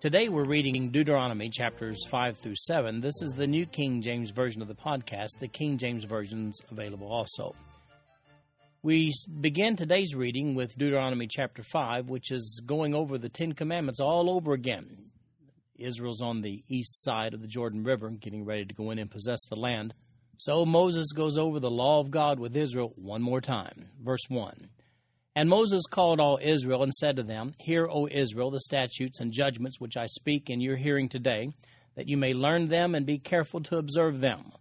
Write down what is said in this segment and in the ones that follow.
Today we're reading Deuteronomy chapters 5 through 7. This is the New King James Version of the podcast. The King James Version's available also. We begin today's reading with Deuteronomy chapter 5, which is going over the Ten Commandments all over again. Israel's on the east side of the Jordan River, getting ready to go in and possess the land. So Moses goes over the law of God with Israel one more time. Verse 1. And Moses called all Israel and said to them, Hear, O Israel, the statutes and judgments which I speak in your hearing today, that you may learn them and be careful to observe them.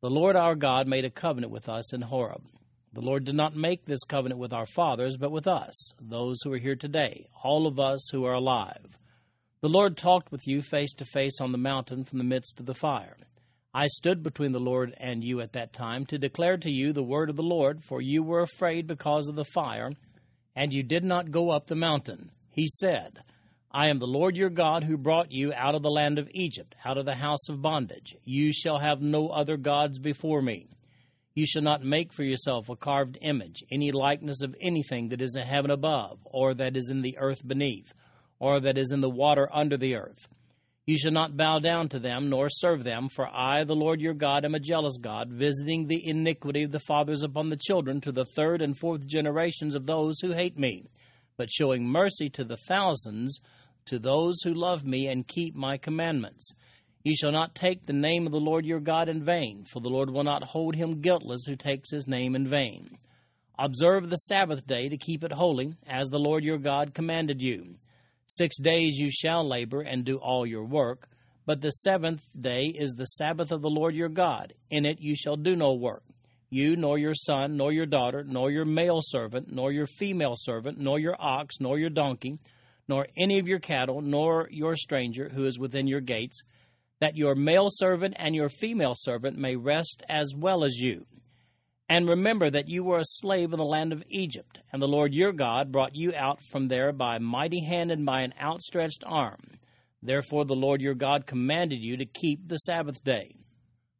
The Lord our God made a covenant with us in Horeb. The Lord did not make this covenant with our fathers, but with us, those who are here today, all of us who are alive. The Lord talked with you face to face on the mountain from the midst of the fire. I stood between the Lord and you at that time to declare to you the word of the Lord, for you were afraid because of the fire, and you did not go up the mountain. He said, I am the Lord your God who brought you out of the land of Egypt, out of the house of bondage. You shall have no other gods before me. You shall not make for yourself a carved image, any likeness of anything that is in heaven above, or that is in the earth beneath or that is in the water under the earth. You shall not bow down to them, nor serve them, for I, the Lord your God, am a jealous God, visiting the iniquity of the fathers upon the children to the third and fourth generations of those who hate me, but showing mercy to the thousands to those who love me and keep my commandments. You shall not take the name of the Lord your God in vain, for the Lord will not hold him guiltless who takes his name in vain. Observe the Sabbath day to keep it holy, as the Lord your God commanded you. Six days you shall labor and do all your work, but the seventh day is the Sabbath of the Lord your God. In it you shall do no work. You, nor your son, nor your daughter, nor your male servant, nor your female servant, nor your ox, nor your donkey, nor any of your cattle, nor your stranger who is within your gates, that your male servant and your female servant may rest as well as you and remember that you were a slave in the land of Egypt, and the Lord your God brought you out from there by a mighty hand and by an outstretched arm. Therefore the Lord your God commanded you to keep the Sabbath day.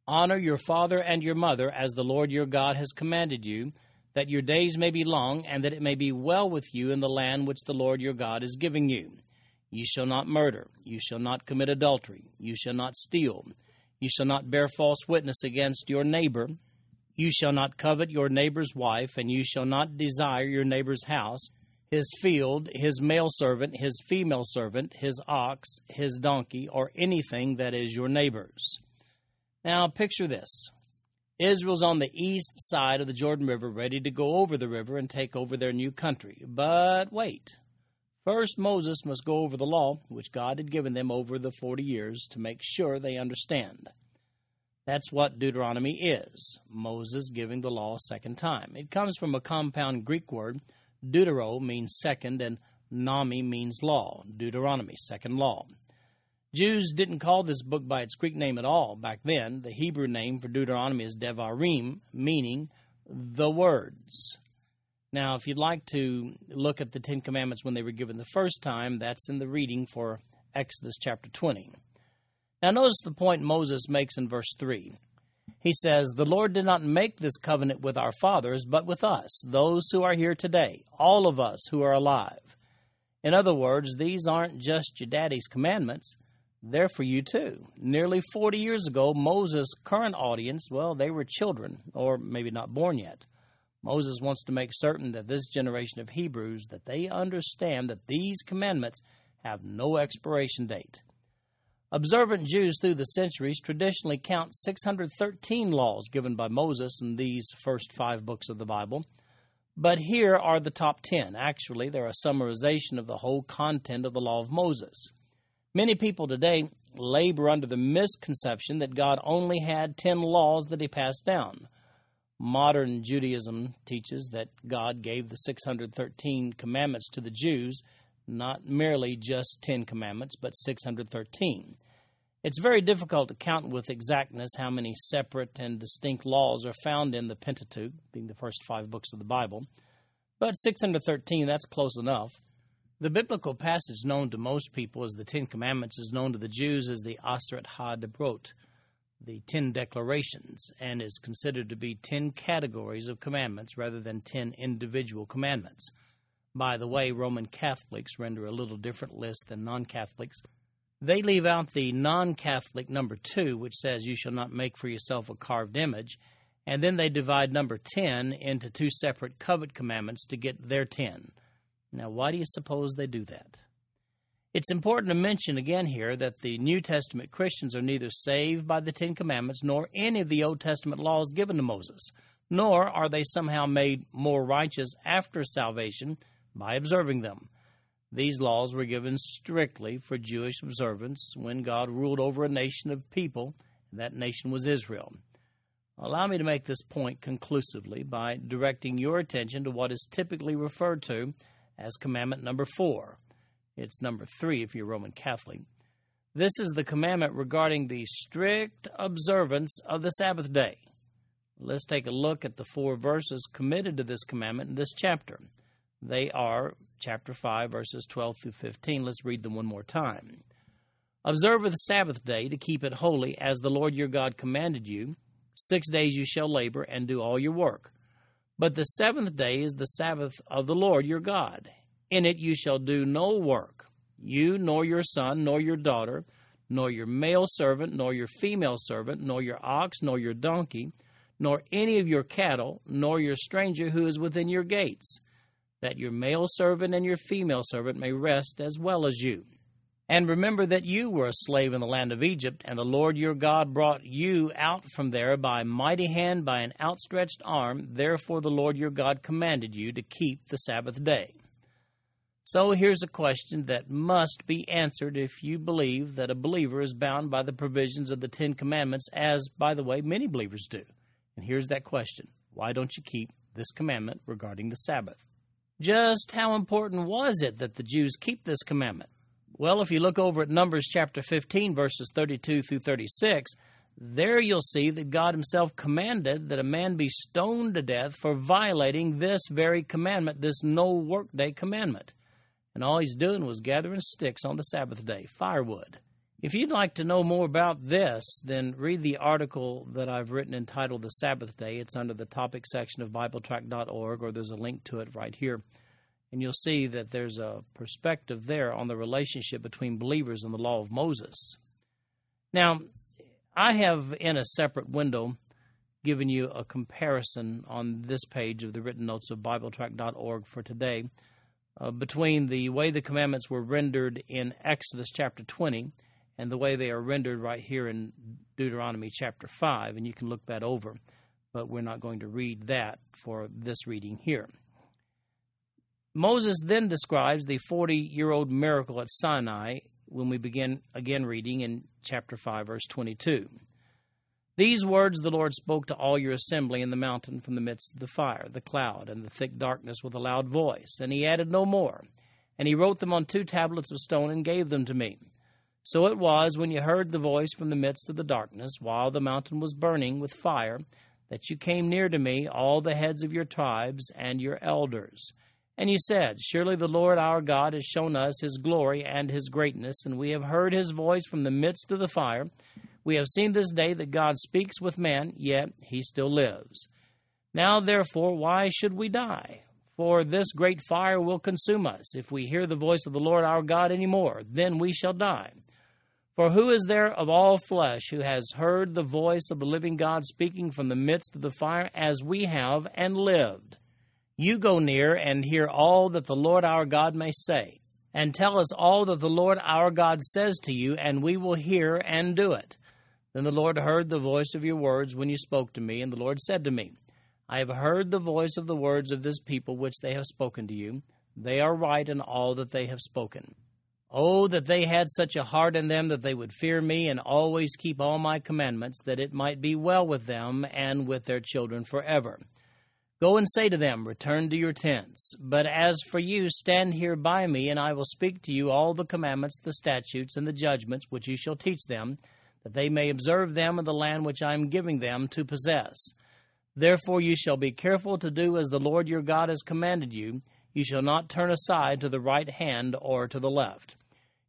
Honor your father and your mother as the Lord your God has commanded you, that your days may be long, and that it may be well with you in the land which the Lord your God is giving you. You shall not murder, you shall not commit adultery, you shall not steal, you shall not bear false witness against your neighbor you shall not covet your neighbor's wife, and you shall not desire your neighbor's house, his field, his male servant, his female servant, his ox, his donkey, or anything that is your neighbor's. Now, picture this Israel's on the east side of the Jordan River, ready to go over the river and take over their new country. But wait. First, Moses must go over the law, which God had given them over the 40 years, to make sure they understand. That's what Deuteronomy is Moses giving the law a second time. It comes from a compound Greek word. Deutero means second, and Nami means law. Deuteronomy, second law. Jews didn't call this book by its Greek name at all back then. The Hebrew name for Deuteronomy is Devarim, meaning the words. Now, if you'd like to look at the Ten Commandments when they were given the first time, that's in the reading for Exodus chapter 20. Now, notice the point Moses makes in verse 3. He says, The Lord did not make this covenant with our fathers, but with us, those who are here today, all of us who are alive. In other words, these aren't just your daddy's commandments, they're for you too. Nearly 40 years ago, Moses' current audience, well, they were children, or maybe not born yet. Moses wants to make certain that this generation of Hebrews that they understand that these commandments have no expiration date. Observant Jews through the centuries traditionally count 613 laws given by Moses in these first five books of the Bible. But here are the top 10. Actually, they're a summarization of the whole content of the law of Moses. Many people today labor under the misconception that God only had 10 laws that he passed down. Modern Judaism teaches that God gave the 613 commandments to the Jews not merely just 10 commandments, but 613. It's very difficult to count with exactness how many separate and distinct laws are found in the Pentateuch, being the first five books of the Bible, but 613, that's close enough. The biblical passage known to most people as the Ten Commandments is known to the Jews as the Aseret HaDibrot, the Ten Declarations, and is considered to be ten categories of commandments rather than ten individual commandments. By the way, Roman Catholics render a little different list than non Catholics. They leave out the non Catholic number two, which says, You shall not make for yourself a carved image. And then they divide number 10 into two separate covet commandments to get their 10. Now, why do you suppose they do that? It's important to mention again here that the New Testament Christians are neither saved by the Ten Commandments nor any of the Old Testament laws given to Moses, nor are they somehow made more righteous after salvation by observing them. These laws were given strictly for Jewish observance when God ruled over a nation of people, and that nation was Israel. Allow me to make this point conclusively by directing your attention to what is typically referred to as commandment number four. It's number three if you're Roman Catholic. This is the commandment regarding the strict observance of the Sabbath day. Let's take a look at the four verses committed to this commandment in this chapter. They are chapter 5, verses 12 through 15. Let's read them one more time. Observe the Sabbath day to keep it holy as the Lord your God commanded you. Six days you shall labor and do all your work. But the seventh day is the Sabbath of the Lord your God. In it you shall do no work, you, nor your son, nor your daughter, nor your male servant, nor your female servant, nor your ox, nor your donkey, nor any of your cattle, nor your stranger who is within your gates, that your male servant and your female servant may rest as well as you. And remember that you were a slave in the land of Egypt, and the Lord your God brought you out from there by a mighty hand, by an outstretched arm. Therefore, the Lord your God commanded you to keep the Sabbath day. So, here's a question that must be answered if you believe that a believer is bound by the provisions of the Ten Commandments, as, by the way, many believers do. And here's that question Why don't you keep this commandment regarding the Sabbath? Just how important was it that the Jews keep this commandment? Well, if you look over at Numbers chapter 15, verses 32 through 36, there you'll see that God Himself commanded that a man be stoned to death for violating this very commandment, this no workday commandment. And all he's doing was gathering sticks on the Sabbath day, firewood. If you'd like to know more about this, then read the article that I've written entitled The Sabbath Day. It's under the topic section of BibleTrack.org, or there's a link to it right here and you'll see that there's a perspective there on the relationship between believers and the law of Moses. Now, I have in a separate window given you a comparison on this page of the written notes of BibleTrack.org for today uh, between the way the commandments were rendered in Exodus chapter 20 and the way they are rendered right here in Deuteronomy chapter 5, and you can look that over, but we're not going to read that for this reading here. Moses then describes the 40 year old miracle at Sinai when we begin again reading in chapter 5, verse 22. These words the Lord spoke to all your assembly in the mountain from the midst of the fire, the cloud, and the thick darkness with a loud voice. And he added no more. And he wrote them on two tablets of stone and gave them to me. So it was when you heard the voice from the midst of the darkness, while the mountain was burning with fire, that you came near to me, all the heads of your tribes and your elders. And you said, Surely the Lord our God has shown us his glory and his greatness, and we have heard his voice from the midst of the fire. We have seen this day that God speaks with man, yet he still lives. Now, therefore, why should we die? For this great fire will consume us. If we hear the voice of the Lord our God any more, then we shall die. For who is there of all flesh who has heard the voice of the living God speaking from the midst of the fire as we have and lived? You go near and hear all that the Lord our God may say, and tell us all that the Lord our God says to you, and we will hear and do it. Then the Lord heard the voice of your words when you spoke to me, and the Lord said to me, I have heard the voice of the words of this people which they have spoken to you. They are right in all that they have spoken. Oh, that they had such a heart in them that they would fear me and always keep all my commandments, that it might be well with them and with their children forever. Go and say to them, Return to your tents. But as for you, stand here by me, and I will speak to you all the commandments, the statutes, and the judgments which you shall teach them, that they may observe them in the land which I am giving them to possess. Therefore you shall be careful to do as the Lord your God has commanded you. You shall not turn aside to the right hand or to the left.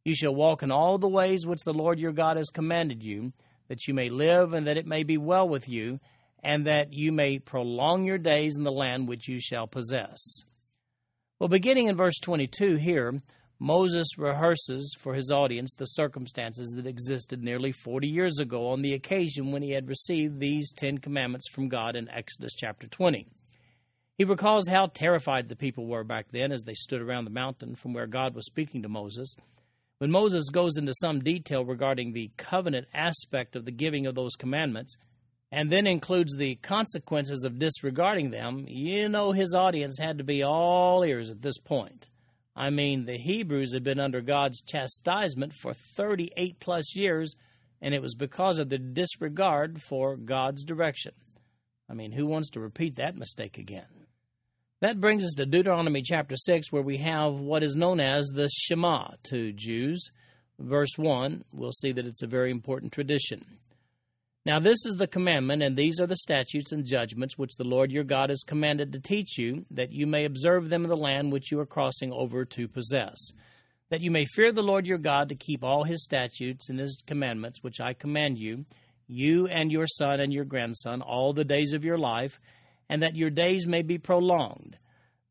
You shall walk in all the ways which the Lord your God has commanded you, that you may live and that it may be well with you and that you may prolong your days in the land which you shall possess. Well, beginning in verse 22 here, Moses rehearses for his audience the circumstances that existed nearly 40 years ago on the occasion when he had received these Ten Commandments from God in Exodus chapter 20. He recalls how terrified the people were back then as they stood around the mountain from where God was speaking to Moses. When Moses goes into some detail regarding the covenant aspect of the giving of those commandments, and then includes the consequences of disregarding them, you know his audience had to be all ears at this point. I mean, the Hebrews had been under God's chastisement for 38 plus years, and it was because of the disregard for God's direction. I mean, who wants to repeat that mistake again? That brings us to Deuteronomy chapter 6, where we have what is known as the Shema to Jews. Verse 1, we'll see that it's a very important tradition. Now, this is the commandment, and these are the statutes and judgments which the Lord your God has commanded to teach you, that you may observe them in the land which you are crossing over to possess. That you may fear the Lord your God to keep all his statutes and his commandments which I command you, you and your son and your grandson, all the days of your life, and that your days may be prolonged.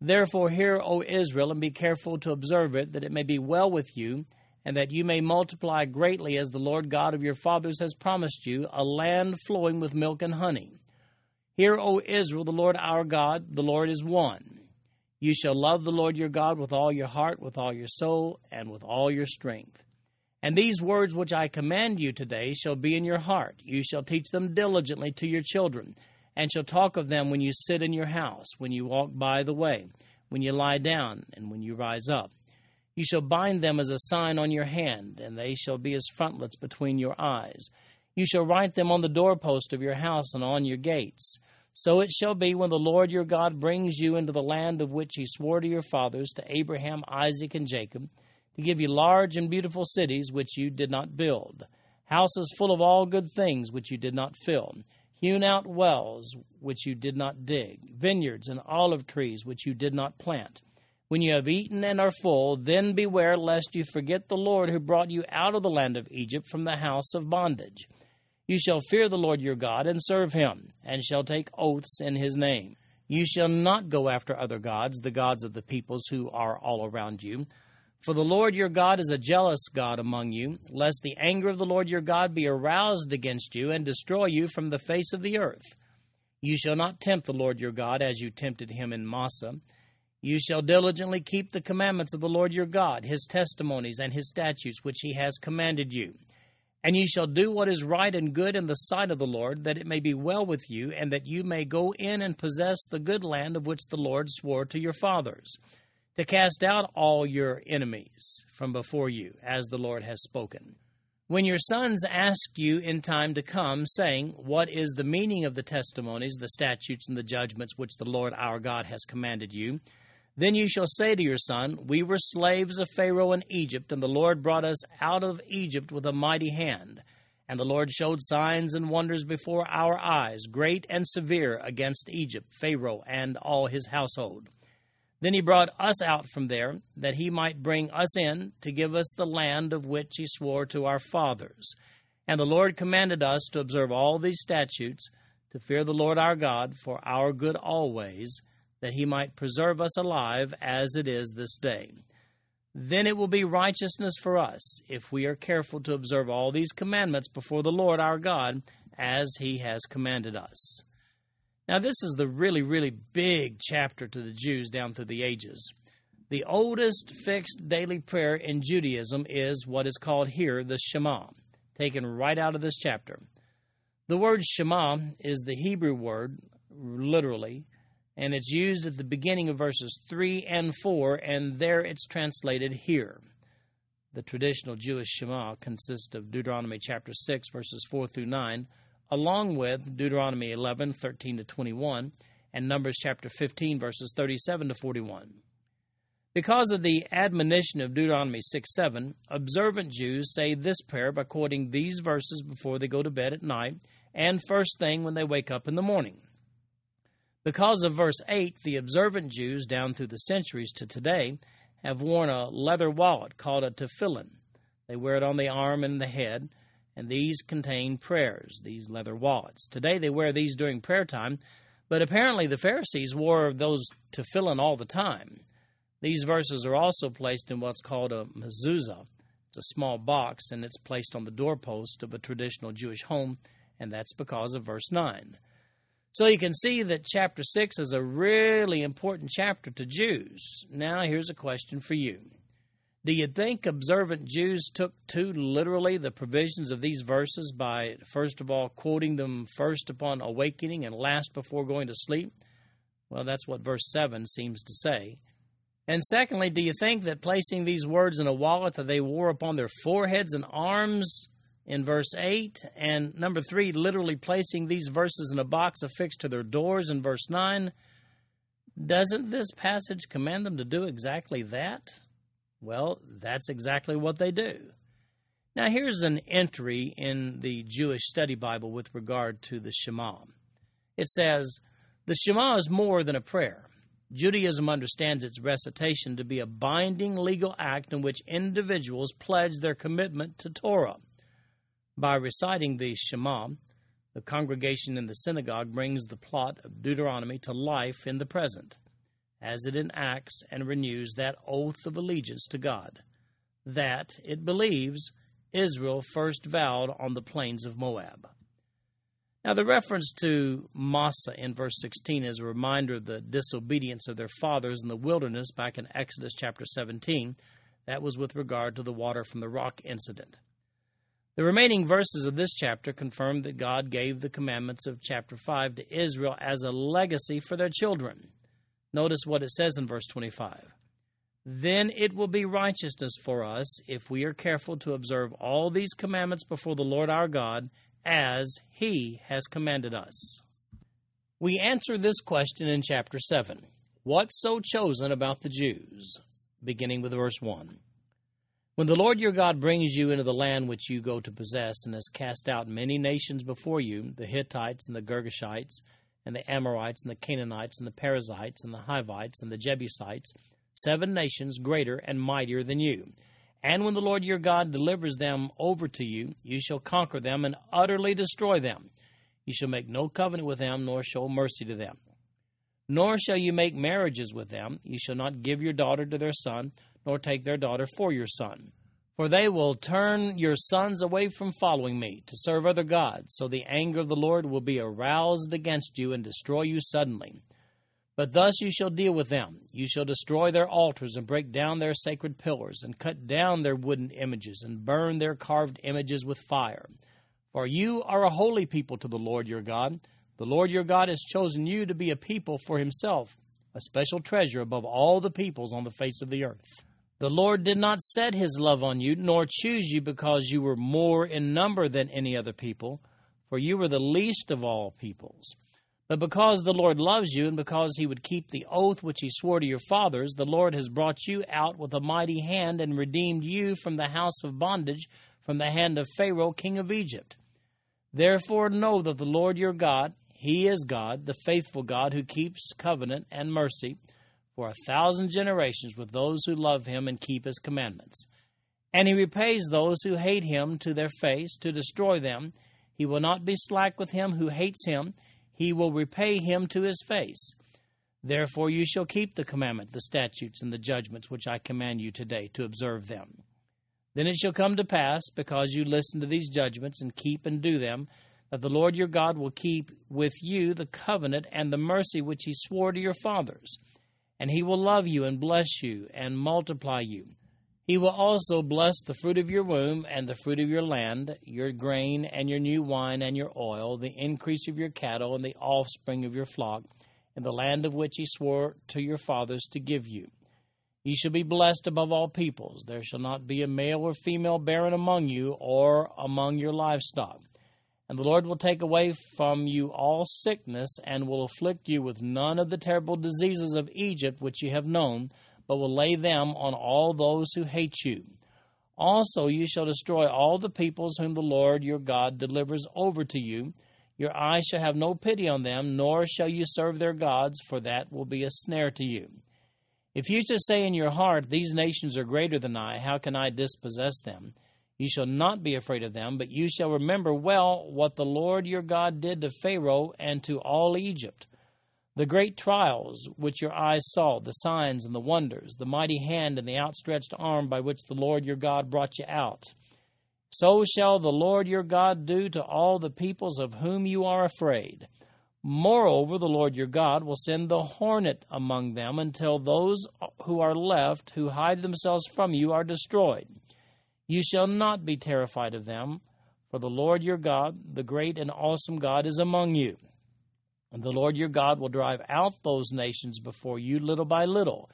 Therefore, hear, O Israel, and be careful to observe it, that it may be well with you and that you may multiply greatly as the Lord God of your fathers has promised you, a land flowing with milk and honey. Hear, O Israel, the Lord our God, the Lord is one. You shall love the Lord your God with all your heart, with all your soul, and with all your strength. And these words which I command you today shall be in your heart. You shall teach them diligently to your children, and shall talk of them when you sit in your house, when you walk by the way, when you lie down, and when you rise up you shall bind them as a sign on your hand, and they shall be as frontlets between your eyes. You shall write them on the doorpost of your house and on your gates. So it shall be when the Lord your God brings you into the land of which he swore to your fathers, to Abraham, Isaac, and Jacob, to give you large and beautiful cities which you did not build, houses full of all good things which you did not fill, hewn out wells which you did not dig, vineyards and olive trees which you did not plant when you have eaten and are full, then beware lest you forget the Lord who brought you out of the land of Egypt from the house of bondage. You shall fear the Lord your God and serve him, and shall take oaths in his name. You shall not go after other gods, the gods of the peoples who are all around you. For the Lord your God is a jealous God among you, lest the anger of the Lord your God be aroused against you and destroy you from the face of the earth. You shall not tempt the Lord your God as you tempted him in Massah you shall diligently keep the commandments of the Lord your God, his testimonies, and his statutes, which he has commanded you. And ye shall do what is right and good in the sight of the Lord, that it may be well with you, and that you may go in and possess the good land of which the Lord swore to your fathers, to cast out all your enemies from before you, as the Lord has spoken. When your sons ask you in time to come, saying, What is the meaning of the testimonies, the statutes, and the judgments which the Lord our God has commanded you? Then you shall say to your son, We were slaves of Pharaoh in Egypt, and the Lord brought us out of Egypt with a mighty hand. And the Lord showed signs and wonders before our eyes, great and severe, against Egypt, Pharaoh, and all his household. Then he brought us out from there, that he might bring us in to give us the land of which he swore to our fathers. And the Lord commanded us to observe all these statutes, to fear the Lord our God for our good always that he might preserve us alive as it is this day. Then it will be righteousness for us if we are careful to observe all these commandments before the Lord our God as he has commanded us. Now, this is the really, really big chapter to the Jews down through the ages. The oldest fixed daily prayer in Judaism is what is called here the Shema, taken right out of this chapter. The word Shema is the Hebrew word, literally, and it's used at the beginning of verses 3 and 4, and there it's translated here. The traditional Jewish Shema consists of Deuteronomy chapter 6, verses 4 through 9, along with Deuteronomy 11, 13 to 21, and Numbers chapter 15, verses 37 to 41. Because of the admonition of Deuteronomy 6 7, observant Jews say this prayer by quoting these verses before they go to bed at night and first thing when they wake up in the morning. Because of verse 8, the observant Jews down through the centuries to today have worn a leather wallet called a tefillin. They wear it on the arm and the head, and these contain prayers, these leather wallets. Today they wear these during prayer time, but apparently the Pharisees wore those tefillin all the time. These verses are also placed in what's called a mezuzah. It's a small box, and it's placed on the doorpost of a traditional Jewish home, and that's because of verse 9. So you can see that chapter 6 is a really important chapter to Jews. Now, here's a question for you Do you think observant Jews took too literally the provisions of these verses by, first of all, quoting them first upon awakening and last before going to sleep? Well, that's what verse 7 seems to say. And secondly, do you think that placing these words in a wallet that they wore upon their foreheads and arms in verse 8, and number 3, literally placing these verses in a box affixed to their doors in verse 9, doesn't this passage command them to do exactly that? Well, that's exactly what they do. Now, here's an entry in the Jewish Study Bible with regard to the Shema. It says, The Shema is more than a prayer. Judaism understands its recitation to be a binding legal act in which individuals pledge their commitment to Torah. By reciting the Shema, the congregation in the synagogue brings the plot of Deuteronomy to life in the present, as it enacts and renews that oath of allegiance to God that, it believes, Israel first vowed on the plains of Moab. Now, the reference to Massah in verse 16 is a reminder of the disobedience of their fathers in the wilderness back in Exodus chapter 17. That was with regard to the water from the rock incident. The remaining verses of this chapter confirm that God gave the commandments of chapter 5 to Israel as a legacy for their children. Notice what it says in verse 25. Then it will be righteousness for us if we are careful to observe all these commandments before the Lord our God as he has commanded us. We answer this question in chapter 7. What's so chosen about the Jews? Beginning with verse 1. When the Lord your God brings you into the land which you go to possess, and has cast out many nations before you the Hittites, and the Girgashites, and the Amorites, and the Canaanites, and the Perizzites, and the Hivites, and the Jebusites, seven nations greater and mightier than you and when the Lord your God delivers them over to you, you shall conquer them and utterly destroy them. You shall make no covenant with them, nor show mercy to them. Nor shall you make marriages with them. You shall not give your daughter to their son, nor take their daughter for your son. For they will turn your sons away from following me to serve other gods, so the anger of the Lord will be aroused against you and destroy you suddenly. But thus you shall deal with them. You shall destroy their altars and break down their sacred pillars, and cut down their wooden images, and burn their carved images with fire. For you are a holy people to the Lord your God. The Lord your God has chosen you to be a people for himself, a special treasure above all the peoples on the face of the earth. The Lord did not set his love on you, nor choose you because you were more in number than any other people, for you were the least of all peoples. But because the Lord loves you, and because he would keep the oath which he swore to your fathers, the Lord has brought you out with a mighty hand and redeemed you from the house of bondage, from the hand of Pharaoh, king of Egypt. Therefore know that the Lord your God, he is God, the faithful God who keeps covenant and mercy for a thousand generations with those who love him and keep his commandments. And he repays those who hate him to their face, to destroy them. He will not be slack with him who hates him he will repay him to his face. Therefore you shall keep the commandment, the statutes, and the judgments which I command you today, to observe them. Then it shall come to pass, because you listen to these judgments and keep and do them, that the Lord your God will keep with you the covenant and the mercy which he swore to your fathers. And he will love you and bless you and multiply you he will also bless the fruit of your womb and the fruit of your land, your grain and your new wine and your oil, the increase of your cattle and the offspring of your flock, in the land of which he swore to your fathers to give you. Ye shall be blessed above all peoples. There shall not be a male or female barren among you or among your livestock. And the Lord will take away from you all sickness, and will afflict you with none of the terrible diseases of Egypt which you have known, but will lay them on all those who hate you. Also, you shall destroy all the peoples whom the Lord your God delivers over to you. Your eyes shall have no pity on them, nor shall you serve their gods, for that will be a snare to you. If you shall say in your heart, These nations are greater than I, how can I dispossess them? You shall not be afraid of them, but you shall remember well what the Lord your God did to Pharaoh and to all Egypt. The great trials which your eyes saw, the signs and the wonders, the mighty hand and the outstretched arm by which the Lord your God brought you out. So shall the Lord your God do to all the peoples of whom you are afraid. Moreover, the Lord your God will send the hornet among them until those who are left, who hide themselves from you, are destroyed. You shall not be terrified of them, for the Lord your God, the great and awesome God, is among you. And the Lord your God will drive out those nations before you little by little.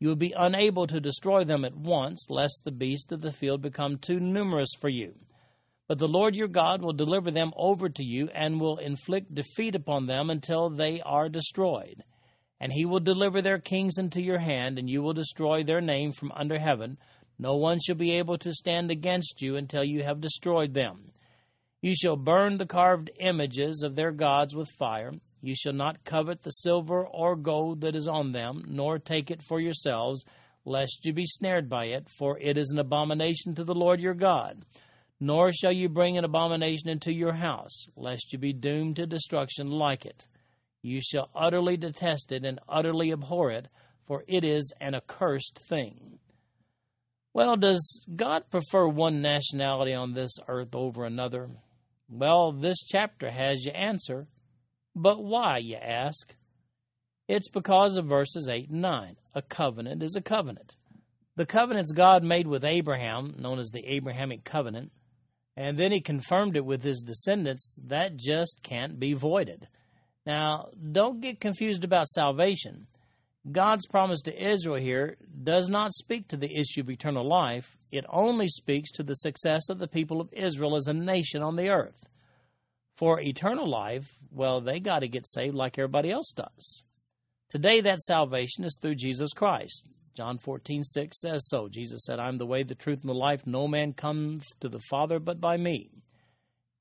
You will be unable to destroy them at once, lest the beasts of the field become too numerous for you. But the Lord your God will deliver them over to you, and will inflict defeat upon them until they are destroyed. And he will deliver their kings into your hand, and you will destroy their name from under heaven no one shall be able to stand against you until you have destroyed them. You shall burn the carved images of their gods with fire. You shall not covet the silver or gold that is on them, nor take it for yourselves, lest you be snared by it, for it is an abomination to the Lord your God. Nor shall you bring an abomination into your house, lest you be doomed to destruction like it. You shall utterly detest it and utterly abhor it, for it is an accursed thing. Well, does God prefer one nationality on this earth over another? Well, this chapter has your answer. But why, you ask? It's because of verses 8 and 9. A covenant is a covenant. The covenants God made with Abraham, known as the Abrahamic covenant, and then he confirmed it with his descendants, that just can't be voided. Now, don't get confused about salvation. God's promise to Israel here does not speak to the issue of eternal life. It only speaks to the success of the people of Israel as a nation on the earth. For eternal life, well, they got to get saved like everybody else does. Today, that salvation is through Jesus Christ. John 14, 6 says so. Jesus said, I'm the way, the truth, and the life. No man comes to the Father but by me.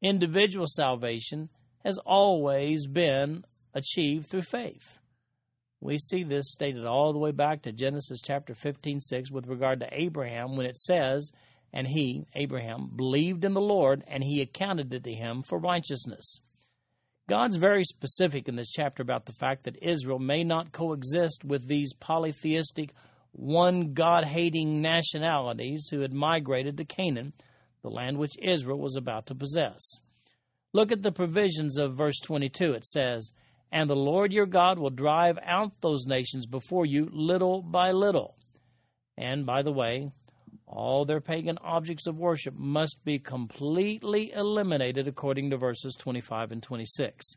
Individual salvation has always been achieved through faith. We see this stated all the way back to Genesis chapter 15, 6, with regard to Abraham, when it says, And he, Abraham, believed in the Lord, and he accounted it to him for righteousness. God's very specific in this chapter about the fact that Israel may not coexist with these polytheistic, one God hating nationalities who had migrated to Canaan, the land which Israel was about to possess. Look at the provisions of verse 22. It says, and the Lord your God will drive out those nations before you little by little. And by the way, all their pagan objects of worship must be completely eliminated according to verses 25 and 26.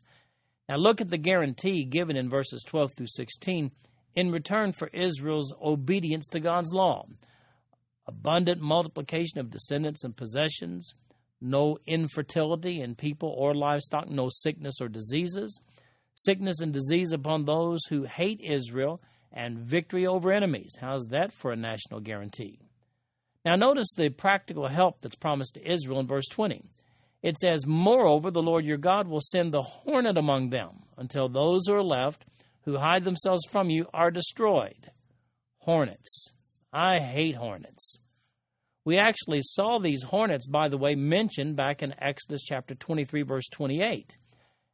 Now look at the guarantee given in verses 12 through 16 in return for Israel's obedience to God's law abundant multiplication of descendants and possessions, no infertility in people or livestock, no sickness or diseases sickness and disease upon those who hate Israel, and victory over enemies. How's that for a national guarantee? Now, notice the practical help that's promised to Israel in verse 20. It says, Moreover, the Lord your God will send the hornet among them until those who are left, who hide themselves from you, are destroyed. Hornets. I hate hornets. We actually saw these hornets, by the way, mentioned back in Exodus chapter 23, verse 28.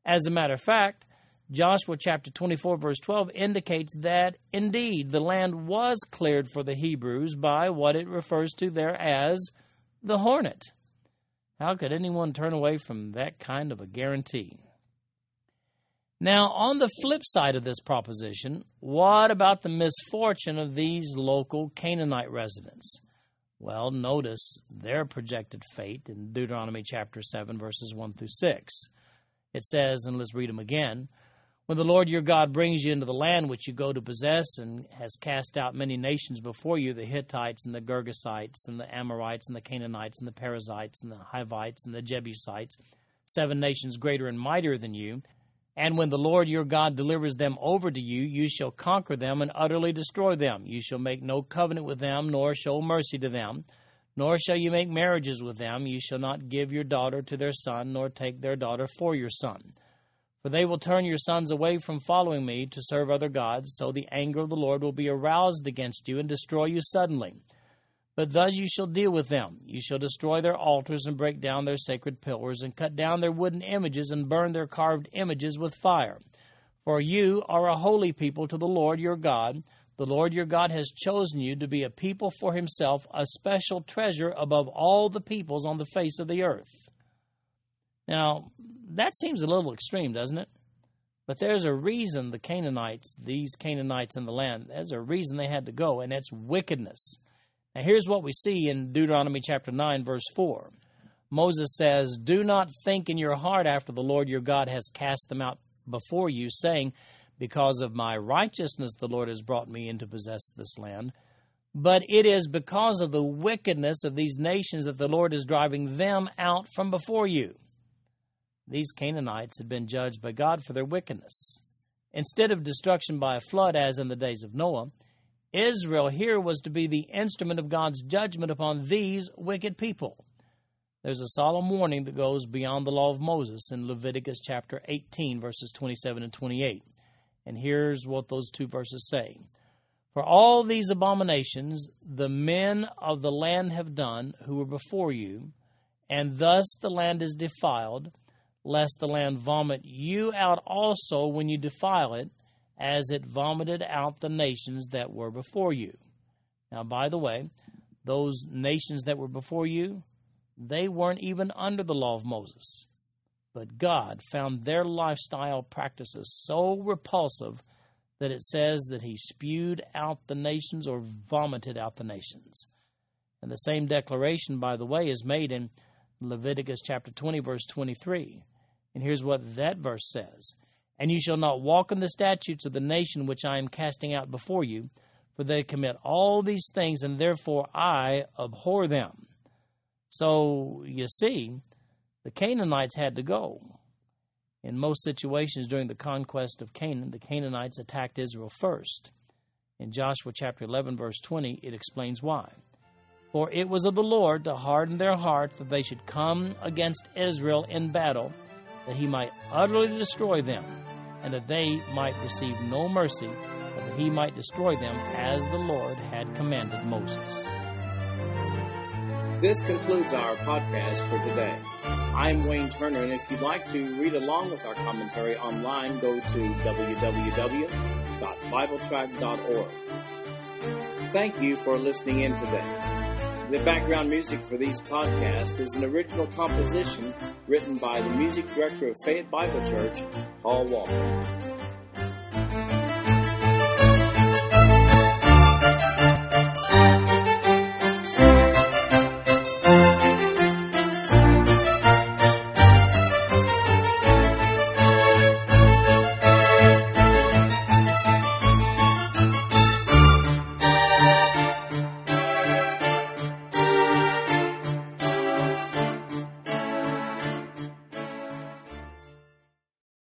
As a matter of fact, Joshua chapter 24, verse 12 indicates that indeed the land was cleared for the Hebrews by what it refers to there as the hornet. How could anyone turn away from that kind of a guarantee? Now, on the flip side of this proposition, what about the misfortune of these local Canaanite residents? Well, notice their projected fate in Deuteronomy chapter 7, verses 1 through 6. It says, and let's read them again when the Lord your God brings you into the land which you go to possess and has cast out many nations before you the Hittites and the Girgashites and the Amorites and the Canaanites and the Perizzites and the Hivites and the Jebusites, seven nations greater and mightier than you. And when the Lord your God delivers them over to you, you shall conquer them and utterly destroy them. You shall make no covenant with them, nor show mercy to them, nor shall you make marriages with them. You shall not give your daughter to their son, nor take their daughter for your son. For they will turn your sons away from following me to serve other gods, so the anger of the Lord will be aroused against you and destroy you suddenly. But thus you shall deal with them. You shall destroy their altars and break down their sacred pillars, and cut down their wooden images and burn their carved images with fire. For you are a holy people to the Lord your God. The Lord your God has chosen you to be a people for himself, a special treasure above all the peoples on the face of the earth. Now, that seems a little extreme, doesn't it? But there's a reason the Canaanites, these Canaanites in the land, there's a reason they had to go, and it's wickedness. Now, here's what we see in Deuteronomy chapter 9, verse 4. Moses says, Do not think in your heart after the Lord your God has cast them out before you, saying, Because of my righteousness the Lord has brought me in to possess this land. But it is because of the wickedness of these nations that the Lord is driving them out from before you. These Canaanites had been judged by God for their wickedness. Instead of destruction by a flood, as in the days of Noah, Israel here was to be the instrument of God's judgment upon these wicked people. There's a solemn warning that goes beyond the law of Moses in Leviticus chapter 18, verses 27 and 28. And here's what those two verses say For all these abominations the men of the land have done who were before you, and thus the land is defiled, lest the land vomit you out also when you defile it as it vomited out the nations that were before you. Now, by the way, those nations that were before you, they weren't even under the law of Moses. But God found their lifestyle practices so repulsive that it says that He spewed out the nations or vomited out the nations. And the same declaration, by the way, is made in Leviticus chapter 20, verse 23. And here's what that verse says and you shall not walk in the statutes of the nation which I am casting out before you, for they commit all these things, and therefore I abhor them. So, you see, the Canaanites had to go. In most situations during the conquest of Canaan, the Canaanites attacked Israel first. In Joshua chapter 11, verse 20, it explains why. For it was of the Lord to harden their hearts that they should come against Israel in battle, that he might utterly destroy them and that they might receive no mercy, but that he might destroy them as the Lord had commanded Moses. This concludes our podcast for today. I'm Wayne Turner, and if you'd like to read along with our commentary online, go to www.bibletrack.org. Thank you for listening in today. The background music for these podcasts is an original composition written by the music director of Fayette Bible Church, Paul Walker.